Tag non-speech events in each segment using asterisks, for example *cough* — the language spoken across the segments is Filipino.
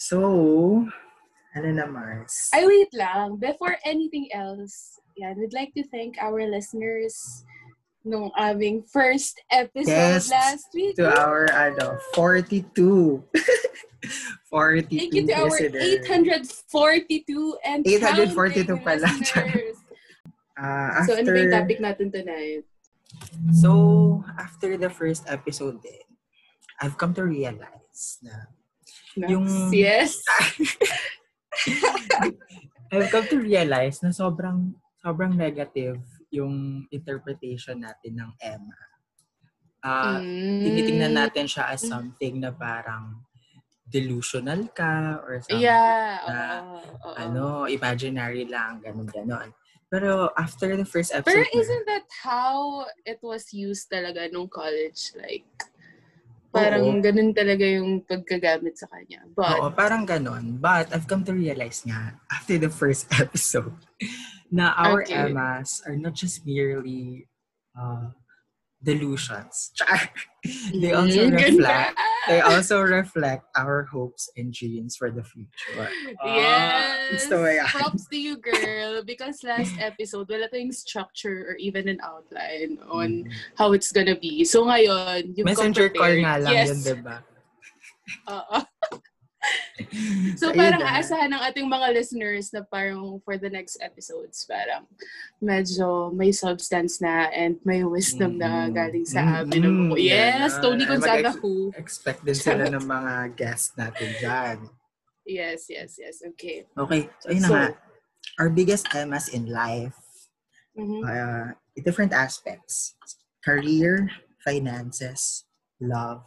So, ano na Mars? Ay, wait lang. Before anything else, yeah, we'd like to thank our listeners nung aming first episode Yes, last week. to our, ano, 42. 42 *laughs* Thank you to our listeners. 842 and 842 counting pala. listeners. *laughs* Ah, So, ano ba yung after- topic natin tonight? So, after the first episode din, I've come to realize na Yung- Yes. *laughs* I've come to realize na sobrang sobrang negative yung interpretation natin ng Emma. Ah, Mm. tinitingnan natin siya as something na parang delusional ka or something Yeah. na, oo, oo. ano, imaginary lang, ganun ganon. Pero after the first episode, Pero isn't that how it was used talaga nung college? Like, parang Oo. ganun talaga yung pagkagamit sa kanya. But, Oo, parang ganon. But I've come to realize nga, *laughs* after the first *laughs* episode, na our Okay. Emmas are not just merely uh, delusions. *laughs* Char! they also Mm, reflect. They also reflect our hopes and dreams for the future. Yes! mo yan. Props to you, girl. Because last episode, wala tayong structure or even an outline on Mm. how it's gonna be. So ngayon, you've Messenger call nga lang yes. yun, diba? *laughs* Oo. So, ayun parang na. aasahan ng ating mga listeners na parang for the next episodes, parang medyo may substance na and may wisdom na Mm. galing sa amin. mm, yes, ganon. Tony Gonzaga mag-ex- who. Expect din sila ng mga guests natin dyan. Yes, yes, yes. Okay. Okay, so ayun na So- nga. Our biggest Emmas in life Mhm. uh, different aspects career, finances, love,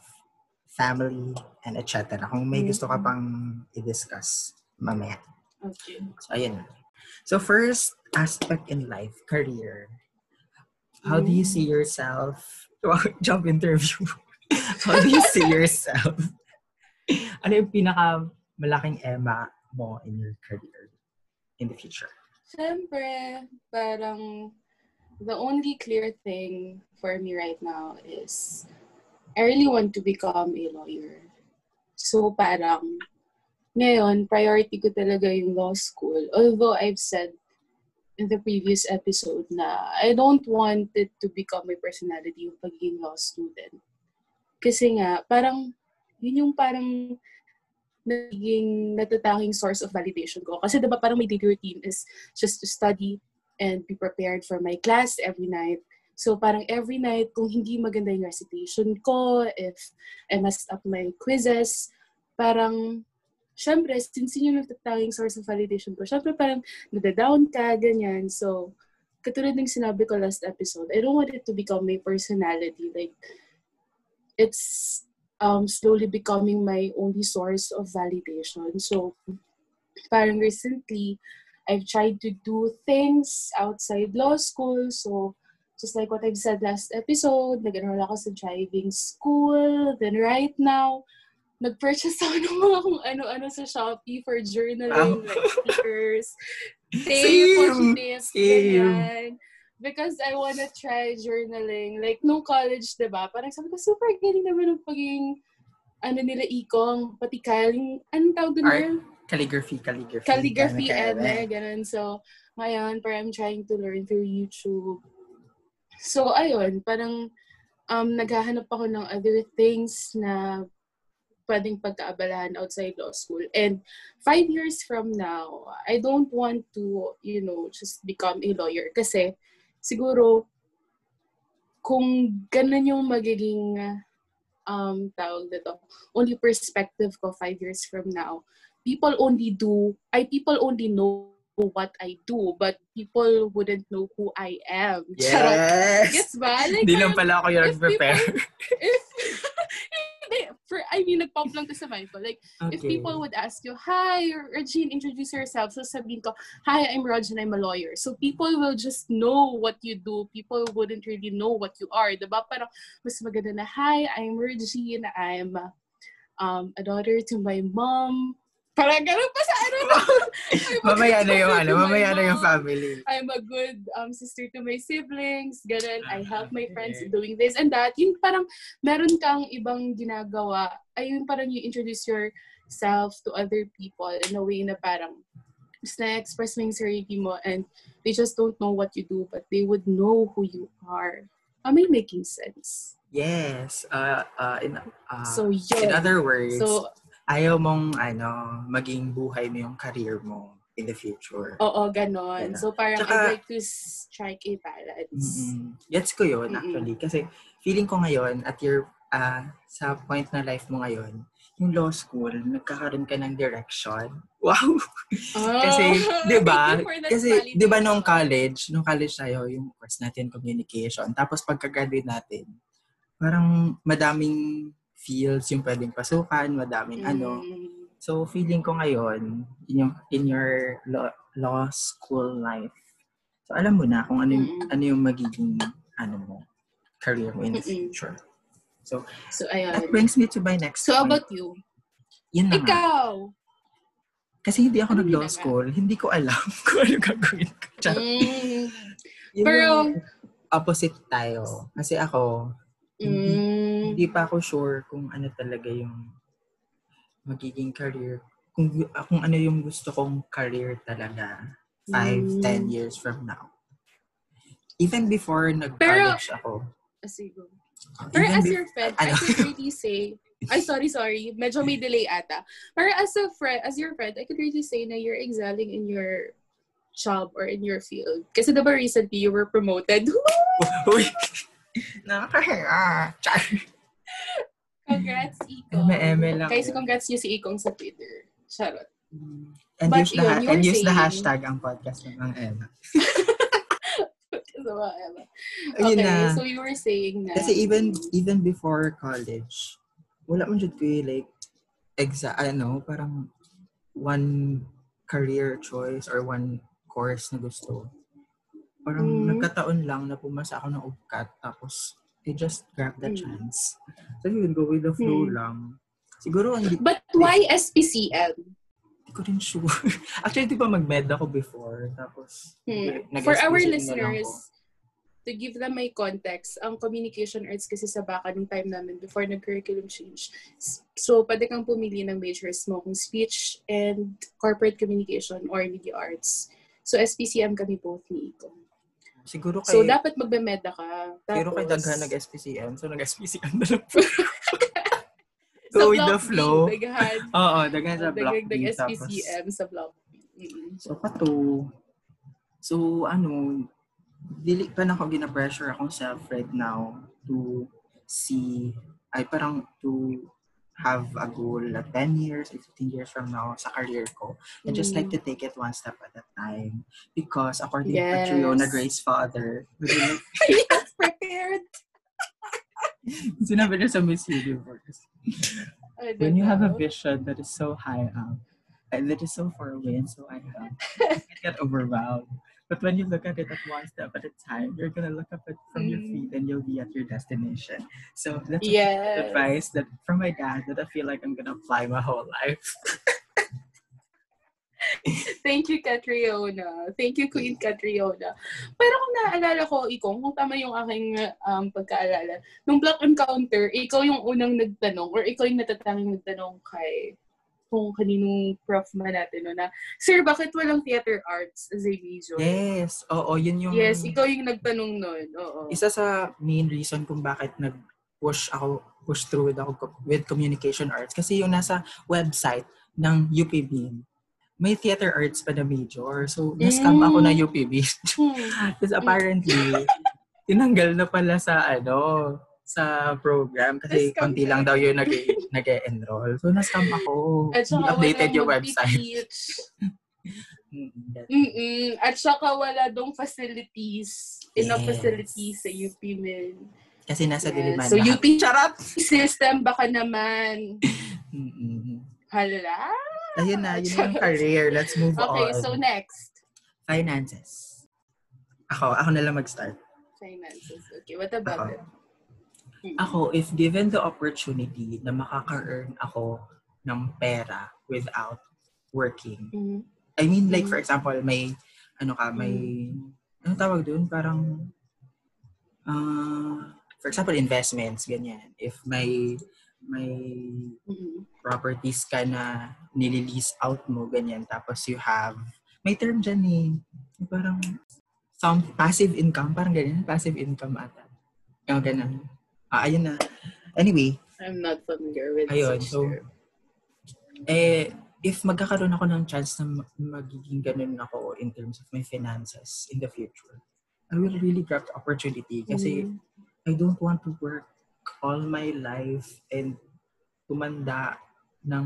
family, and etc. Kung may gusto ka pang i-discuss mamaya. Okay. So, ayun. So, first aspect in life, career. How do you see yourself? *laughs* Job interview. *laughs* How do you see yourself? *laughs* ano yung pinaka malaking Emma mo in your career in the future? Siyempre, parang the only clear thing for me right now is I really want to become a lawyer. So parang ngayon, priority ko talaga yung law school. Although I've said in the previous episode na I don't want it to become my personality yung pagiging law student. Kasi nga, parang yun yung parang naging natatanging source of validation ko. Kasi diba parang my daily routine is just to study and be prepared for my class every night. So parang every night, kung hindi maganda yung recitation ko, if I messed up my quizzes, parang, syempre, since yun yung natatanging source of validation ko, syempre parang nadadown ka, ganyan. So, katulad ng sinabi ko last episode, I don't want it to become my personality. Like, it's um, slowly becoming my only source of validation. So, parang recently, I've tried to do things outside law school. So, just like what I've said last episode, nag-enroll ako sa driving school. Then right now, nag-purchase *laughs* ako ng mga kung ano-ano sa Shopee for journaling, Oh. like stickers, *laughs* tape, ganyan. Because I wanna try journaling. Like, nung college, di ba? Parang sabi ko, super galing naman ng pagiging, ano nila, ikong, pati kaling, anong tawag doon? Art. Calligraphy, calligraphy. calligraphy eh. ganun. So, ngayon, parang I'm trying to learn through YouTube. So, ayun, parang um, naghahanap ako ng other things na pwedeng pagkaabalahan outside law school. And five years from now, I don't want to, you know, just become a lawyer. Kasi, siguro, kung ganun yung magiging um, tawag dito, only perspective ko five years from now, people only do, I people only know what I do, but people wouldn't know who I am. *laughs* Charot. Yes! Gets ba? Like, Hindi lang pala ako yung if nag-prepare. *laughs* if, hindi, for, I mean, nag-pop lang to sa mind ko. Like, if Okay. people would ask you, Hi, Regine, introduce yourself. So sabihin ko, Hi, I'm Raj and I'm a lawyer. So people will just know what you do. People wouldn't really know what you are. Diba? Parang mas maganda na, Hi, I'm Regine. I'm um, a daughter to my mom. Parang ganun pa sa ano *laughs* mamaya na yung ano, mamaya na yung family. I'm a good um, sister to my siblings, ganun. I help my Ah, friends doing this and that. Yung parang meron kang ibang ginagawa, ay yung parang you introduce your self to other people in a way na parang just na-express mo yung sarili mo and they just don't know what you do but they would know who you are. Am I making sense? Yes. Uh, uh, in, uh, So, yun. in other words, So, ayaw mong ano, maging buhay mo yung career mo in the future. oo, ganon. Yeah. So, parang Tsaka- I'd like to strike a balance. Mm-mm. Gets ko yun, Mm-mm. actually. Kasi feeling ko ngayon, at your, ah, sa point na life mo ngayon, yung law school, nagkakaroon ka ng direction. *laughs* Wow! Ah, Kasi, *laughs* di ba? Kasi, di ba nung college, nung college tayo, yung course natin, communication. Tapos pagka-graduate natin, parang madaming fields yung pwedeng pasukan, madaming ano. Mm. So, feeling ko ngayon, in yung, in your law, law school life, so alam mo na kung ano yung, Mm. ano yung magiging, ano mo, career mo in the Mm-mm. future. So, So, that ayun. brings me to my next So, point. about you? Yun na nga. Ikaw! Kasi hindi ako Ano nag-law nga? school. Hindi ko alam *laughs* kung ano gagawin ko. Mm, Pero- opposite tayo. Kasi ako, mm, hindi pa ako sure kung ano talaga yung magiging career. Kung, kung ano yung gusto kong career talaga. Five, Mm. ten years from now. Even before nag-college ako. ah, sige. Pero as be- your friend, ano? I could really say, ay, sorry, sorry. Medyo may delay ata. Pero as a friend, as your friend, I could really say na you're excelling in your job or in your field. Kasi diba recently you were promoted. *laughs* Uy! Nakakahiya. Char. Congrats, Iko. Eme-eme lang Kasi yun. congrats niyo si Ikong sa Twitter. Charot. And But use the, yun, and use the hashtag ang podcast ng ang Emma. Diba, Emma? Okay, na. so you were saying na... Kasi even even before college, wala man jud ko yung, like exa ano, parang one career choice or one course na gusto. Parang Mm. nagkataon lang na pumasa ako ng UPCAT tapos I just grabbed the Mm. chance. So yun, go with the flow Mm. lang. Siguro hindi, But why SPCM? hindi ko rin sure. *laughs* Actually, di ba mag-med ako before. Tapos, Hmm. For our listeners, to give them my context, ang communication arts kasi sa baka ng time namin before nag-curriculum change. So, pwede kang pumili ng majors mo kung speech and corporate communication or media arts. So, SPCM kami both ni Iko. Siguro kay, So, dapat magbe-meda ka. pero kay Tapos, Daghan nag-SPCM. So, nag-SPCM na lang po. *laughs* Go with the B, flow. Daghan. *laughs* Oo, Daghan sa block B. Tapos, SPCM sa Block B. Mm. so, pato. So, ano, dili pa na ako gina-pressure akong self right now to see, ay parang to have a goal at 10 years, 15 years from now sa career ko. I just like to take it one step at a time. Because according Yes. to Triona Grace Father, *laughs* yes, prepared. *laughs* sinabi niya sa Miss Universe, I when you have a know. vision that is so high up and that is so far away and so high up, *laughs* you get overwhelmed. But when you look at it at one step at a time, you're gonna look up it from your Mm. feet and you'll be at your destination. So that's Yes. advice that from my dad that I feel like I'm gonna apply my whole life. *laughs* Thank you, Catriona. Thank you, Queen Catriona. Pero kung naaalala ko, Ikong, kung tama yung aking um, pagkaalala, nung Black Encounter, ikaw yung unang nagtanong or ikaw yung natatanging nagtanong kay kung kaninong prof man natin no, na, Sir, bakit walang theater arts as a major? Yes, oo, yun yung Yes, ikaw yung nagtanong nun. Oo. isa sa main reason kung bakit nag-push ako, push through with ako with communication arts. Kasi yung nasa website ng UPB, may theater arts pa na major. So, na-scam Mm. ako na UPB. *laughs* Hmm. Tapos apparently, tinanggal na pala sa ano, sa program kasi Na-scam konti lang daw yung nag nag-enroll. So, na-scam ako. At saka updated yung website. *laughs* Mm, Mm-mm. At saka wala dong facilities. Enough Yes. facilities sa UP, men. Kasi nasa Yes. Diliman So. UP charap system baka naman. *laughs* Mm-mm. Hala. Ayun na, yun yung *laughs* career. Let's move Okay, on. so next. Finances. Ako, ako na lang mag-start. Finances. Okay, what about Ako. it? Mm. Ako, if given the opportunity na makaka-earn ako ng pera without working. Mm. I mean, like, Mm. for example, may, ano ka, may, ano tawag doon? Parang, ah, for example, investments, ganyan. If may, may Mm-mm. properties ka na nililease out mo, ganyan. Tapos you have, may term dyan eh. Parang some passive income, parang ganyan. Passive income ata. Yung ganun. Ah, ayun na. Anyway, I'm not familiar with Ayun, such so- term. eh, if magkakaroon ako ng chance na ma- magiging ganun ako in terms of my finances in the future, I will really grab the opportunity kasi Mm. I don't want to work all my life and tumanda ng,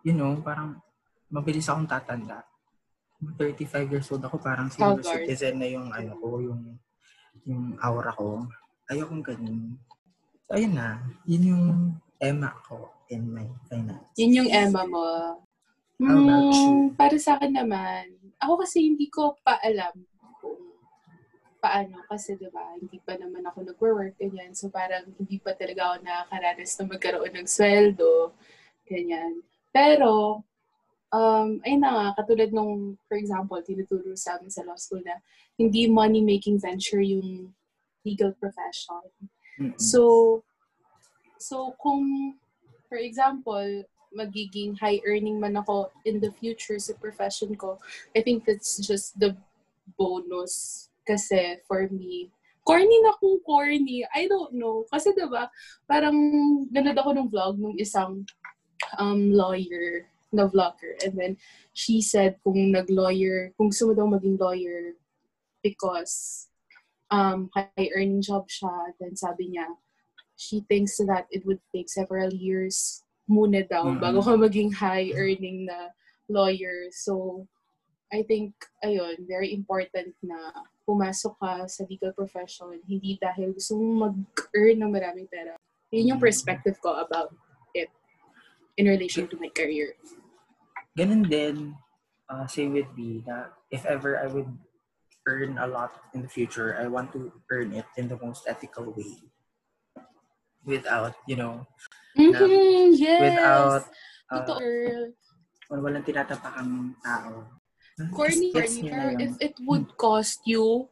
you know, parang mabilis akong tatanda. 35 years old ako, parang senior citizen na yung, ano ko, yung, yung aura ko. Ayokong ganun. So, ayun na. Yun yung Emma ko in my finance. Yun yung Emma mo. How about you? Hmm, para sa akin naman, ako kasi hindi ko pa alam kung paano. Kasi diba, hindi pa naman ako nag-work, ganyan. So parang hindi pa talaga ako nakakaranas na magkaroon ng sweldo, ganyan. Pero, um, ayun na nga, katulad nung, for example, tinuturo sa amin sa law school na hindi money-making venture yung legal profession. So, so kung, for example, magiging high earning man ako in the future sa profession ko, I think that's just the bonus. Kasi for me, corny na kung corny, I don't know. Kasi diba, parang nanood ako ng vlog ng isang um, lawyer na vlogger. And then, she said kung nag-lawyer, kung gusto maging lawyer because um, high-earning job siya, then sabi niya, she thinks that it would take several years muna daw Mhm. bago ka maging high-earning na lawyer. So, I think, ayun, very important na pumasok ka sa legal profession, hindi dahil gusto mong mag-earn ng maraming pera. Yun yung perspective ko about it in relation to my career. ganun din, uh, same with me, na if ever I would earn a lot in the future, I want to earn it in the most ethical way. Without, you know, Mhm, yes! without, Totoo, uh, girl. wal- walang tinatapakang tao. Corny, Gets corny. na Pero yun. if it would cost you,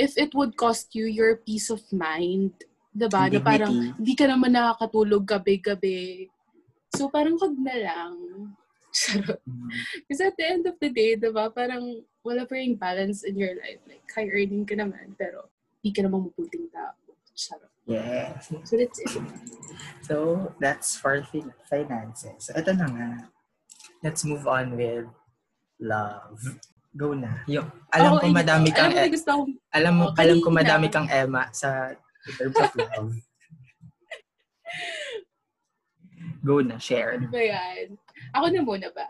if it would cost you your peace of mind, diba? Na parang, Dignity. hindi ka naman nakakatulog gabi-gabi. So, parang wag na lang. *laughs* Charot. Mm. Kasi at the end of the day, diba? Parang wala pa rin balance in your life. Like, high earning ka naman, pero hindi ka naman maputing tao. Charot. Yes. So, that's it. So, that's for fin- finances. So, ito na nga. Let's move on with love. Go na. Yung, alam Ako, ko madami alam kang, mo, e- gusto akong alam mo, Oh, alam ko madami kang Emma sa terms of love. *laughs* Go na, share. Ano ba yan? Ako na muna ba?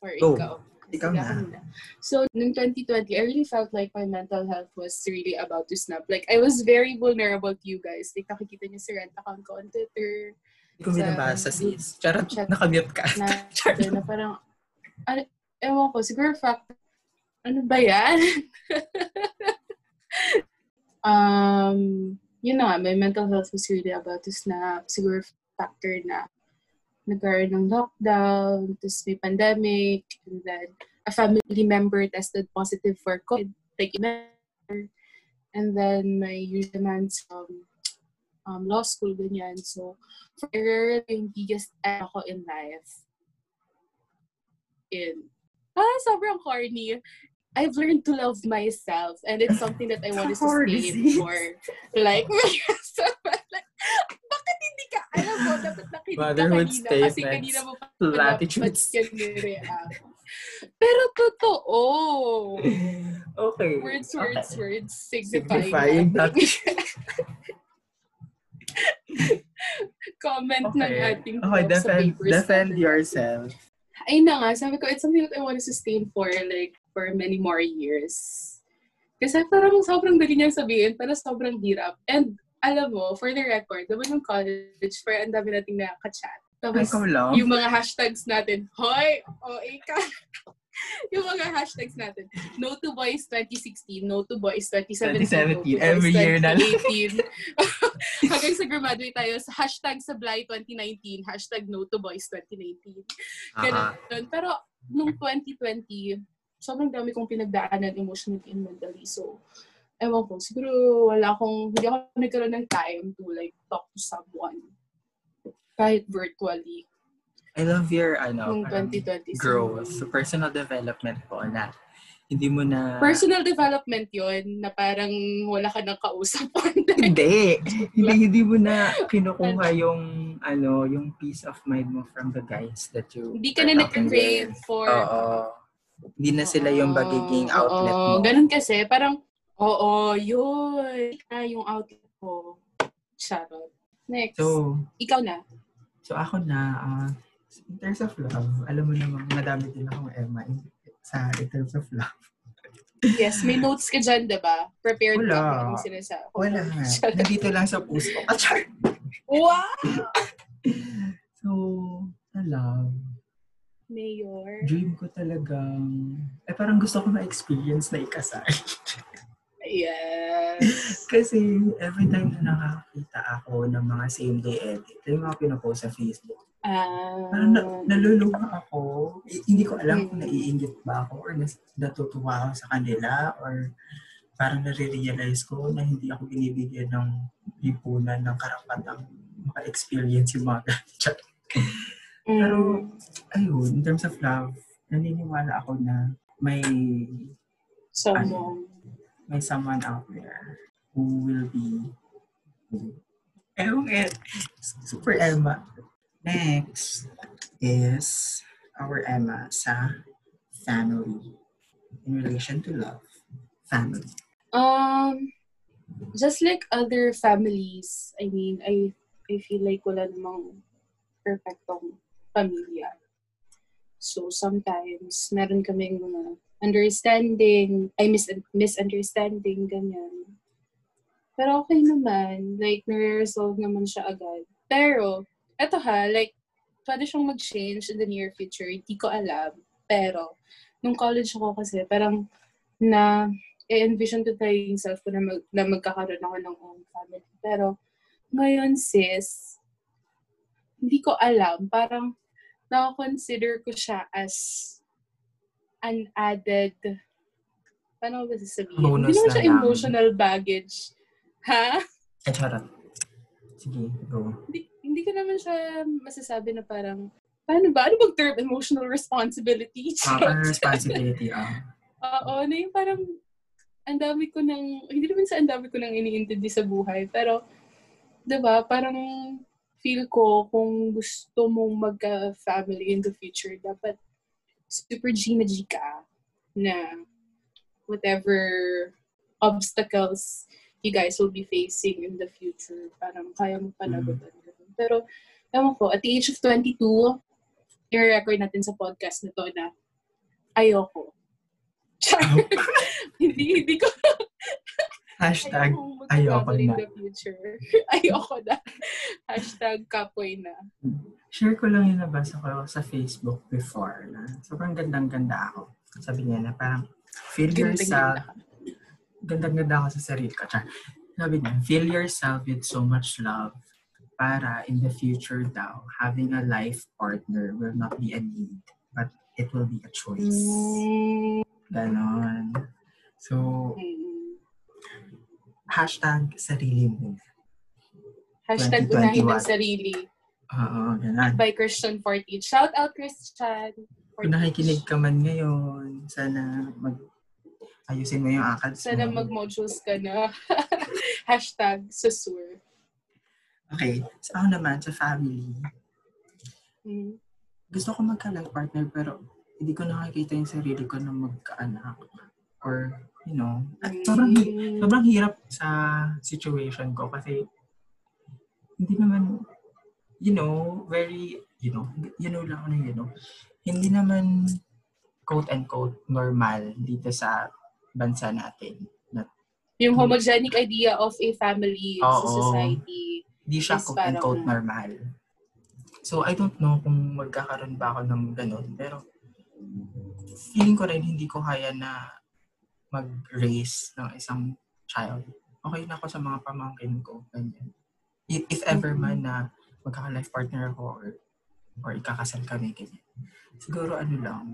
Or Go. ikaw? Ikaw na. So, noong 2020, I really felt like my mental health was really about to snap. Like, I was very vulnerable to you guys. Like, nakikita niyo si rent account ko on Twitter. Hindi ko Sa binabasa sis. Charot, chat nakamute ka. Na, *laughs* Charot. na parang, ano, ewan ko, siguro fact, ano ba yan? *laughs* um, yun na nga, my mental health was really about to snap. Siguro factor na nagkaroon ng lockdown, tapos may pandemic, and then a family member tested positive for COVID, like and then my usual demands from um, law school, ganyan. So, for yung biggest ano ko in life, in, ah, sobrang corny. I've learned to love myself, and it's something that I want to sustain for, like, bakit *laughs* dapat nakinig ka Motherhood kanina, kasi kanina mo pa Platitudes. yan nireact. Pero totoo. Okay. Words, words, Okay. words, signifying, Signifying nothing. *laughs* Comment ng Okay. ating Okay, defend, papers defend yourself. Ay na nga, sabi ko, it's something that I want to sustain for like, for many more years. Kasi parang sobrang dali niyang sabihin, pero sobrang hirap. And alam mo, for the record, naman ng college, parang ang dami nating nakaka-chat. Tapos, yung mga hashtags natin, hoy, o ka. *laughs* yung mga hashtags natin, no to boys 2016, no to boys 2017, 2017, no to every boys year na lang. 2018. *laughs* Hanggang sa graduate tayo sa hashtag Sablay 2019, hashtag no to boys 2019. Aha. Ganun. Pero nung 2020, sobrang dami kong pinagdaanan emotionally and mentally. So, ewan ko, siguro wala akong, hindi ako nagkaroon ng time to like talk to someone. Kahit virtually. I love your, ano, Nung parang 2020. growth. So, personal development po na hindi mo na... Personal development yon na parang wala ka nang kausap. *laughs* Hindi. hindi, hindi mo na kinukuha yung, ano, yung peace of mind mo from the guys that you Hindi ka na nag-crave for... Oo. Hindi na sila yung Oo, magiging outlet oo. mo. Ganun kasi, parang, oo, yun. Na yung outlet ko. Charot. Next. So, Ikaw na. so ako na, uh, in terms of love, alam mo naman, madami din akong Emma in, sa in terms of love. *laughs* Yes, may notes ka dyan, diba? Prepared Wala. ka kung anong sinasabi. Wala nga. Nandito lang sa post ko. Achar! Wow! So, sa love, Mayor. dream ko talagang, eh parang gusto ko na-experience na ikasal. *laughs* Yes. Kasi every time na nakakita ako ng mga same day edit, yung mga pinopost sa Facebook, Ah, parang na, naluluha ako. Eh, hindi ko alam kung Mm. naiingit ba ako or nas, natutuwa ako sa kanila or parang nare-realize ko na hindi ako binibigyan ng lipunan ng karapatang maka-experience yung mga. *laughs* Pero, mm, ayun, in terms of love, naniniwala ako na may someone. May someone out there who will be Ewan eh. Super Emma. Next is our Emma sa family. In relation to love. Family. Um, just like other families, I mean, I I feel like wala namang perfectong pamilya. So sometimes meron kaming mga understanding, ay mis misunderstanding, ganyan. Pero okay naman, like nare-resolve naman siya agad. Pero, eto ha, like, pwede siyang mag-change in the near future, hindi ko alam. Pero, nung college ako kasi, parang na i-envision ko tayo yung self ko na, mag, na magkakaroon ako ng own family. Pero, ngayon sis, hindi ko alam. Parang, na-consider ko siya as an added, paano ko ba sasabihin? Bonus Hindi naman na siya lang. emotional baggage. Ha? Eh, charot. Sige, go. Hindi, hindi ko naman siya masasabi na parang, paano ba? Ano bang term? Emotional responsibility? *laughs* Proper responsibility, ah. Oo, na yung parang ang dami ko nang, hindi naman sa ang dami ko nang iniintindi sa buhay, pero, di ba, parang feel ko kung gusto mong magka-family in the future, dapat super G na G ka na whatever obstacles you guys will be facing in the future, parang kaya mo panagutan. Pero, ewan ko, at the age of 22, i-record natin sa podcast na to na ayoko. *laughs* hindi, hindi ko Hashtag, ayoko na. the future. *laughs* ayoko na. Hashtag kapoy na. share ko lang yung nabasa ko sa Facebook before na sobrang gandang-ganda ako. Sabi niya na parang, feel yourself, gandang-ganda ako sa sarili ko. Char. Sabi niya, feel yourself with so much love para in the future daw, having a life partner will not be a need, but it will be a choice. Mm. Ganon. So, hashtag sarili mo. Hashtag 2021. unahin ng sarili. Oo, ganon. By Christian 14. Shout out Christian. Kung nakikinig ka man ngayon, sana mag ayusin mo yung akal Sana mag-modules ka na. *laughs* Hashtag susur. Okay. So, ako naman, sa family, Mm. gusto ko magka-life partner pero hindi ko nakikita yung sarili ko na magkaanak. Or, you know, at sobrang, Mm. sobrang hirap sa situation ko kasi hindi naman, you know, very, you know, you know lang ano, you know, hindi naman quote-unquote normal dito sa bansa natin. Na, Yung homogenic idea of a family sa Oo. society. Hindi siya quote-unquote parang- normal. So, I don't know kung magkakaroon ba ako ng ganun. Pero, feeling ko rin hindi ko kaya na mag-raise ng isang child. Okay na ako sa mga pamangkin ko. Ganyan. If, ever Mhm. man na magkaka-life partner ako or, or ikakasal kami, ganyan. Siguro ano lang,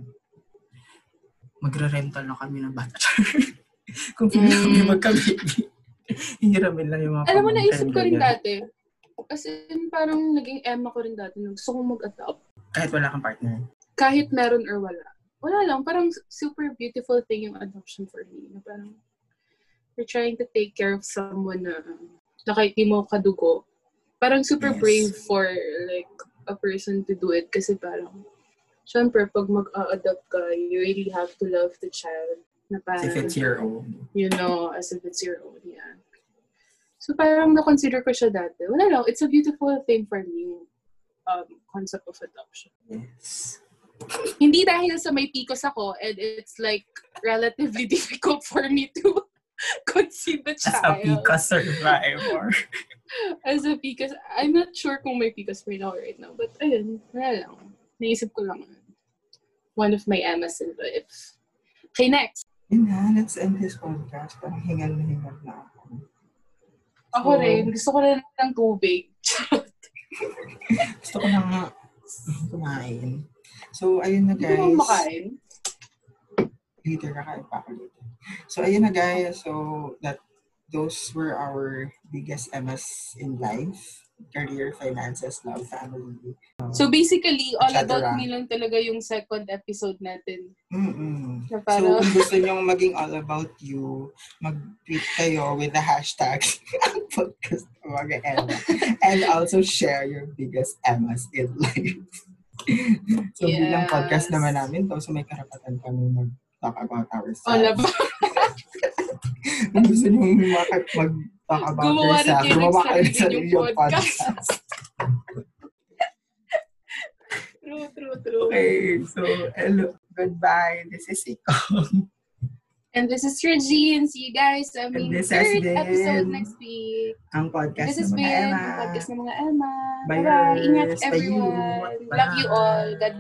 magre-rental lang kami ng bata. *laughs* kung pili Mm. kami magka-baby. Hihiramin lang yung mga Alam mo, naisip ko rin ganyan. dati, as in, parang naging Emma ko rin dati. Gusto kong mag-adopt. Kahit wala kang partner. Kahit meron or wala. Wala lang. Parang super beautiful thing yung adoption for me. Na parang, you're trying to take care of someone na, na kahit di mo kadugo. Parang super Yes. brave for like a person to do it. Kasi parang, syempre, pag mag-a-adopt ka, you really have to love the child. Na parang, If it's your own. you know, as if it's your own, yeah. So parang na-consider ko siya dati. Wala lang, it's a beautiful thing for me, um, concept of adoption. Yes. Hindi dahil sa may PCOS ako and it's like relatively *laughs* difficult for me to *laughs* conceive the As a child. Pika survivor. As a PCOS. I'm not sure kung may PCOS right now right now. But ayun, wala lang. Naisip ko lang. One of my Emmas in life. Okay, next. Yun na, let's end this podcast. Parang hingal na hingal na ako. Ako So- rin. Gusto ko rin ng tubig. *laughs* Gusto ko na nga kumain. So, ayun na Hindi ko guys. makain. Later, kakain pa ako later. So, ayun na guys. So, that those were our biggest MS in life. Career, finances, love, family. So basically, all about me lang talaga yung second episode natin. Mm-mm. Na So, kung gusto *laughs* nyo maging all about you, mag-tweet kayo with the hashtag *laughs* podcast. And also share your biggest Emmas in life. *laughs* so, bilang Yes. podcast naman namin to, so may karapatan kami mag-talk about ourselves. all about, *laughs* Kung gusto nyo mag- mag-talk about gumawa yourself, gumawa kayo sa inyong podcast. podcast. *laughs* true, true, true. Okay, so, hello. Goodbye. This is Iko. And this is Regine. See you guys sa aming this third episode next week. Ang podcast This has ng mga been Emma. ang podcast ng mga Emma. Bye, Bye-bye. Ingat. Bye, everyone. Love you all. God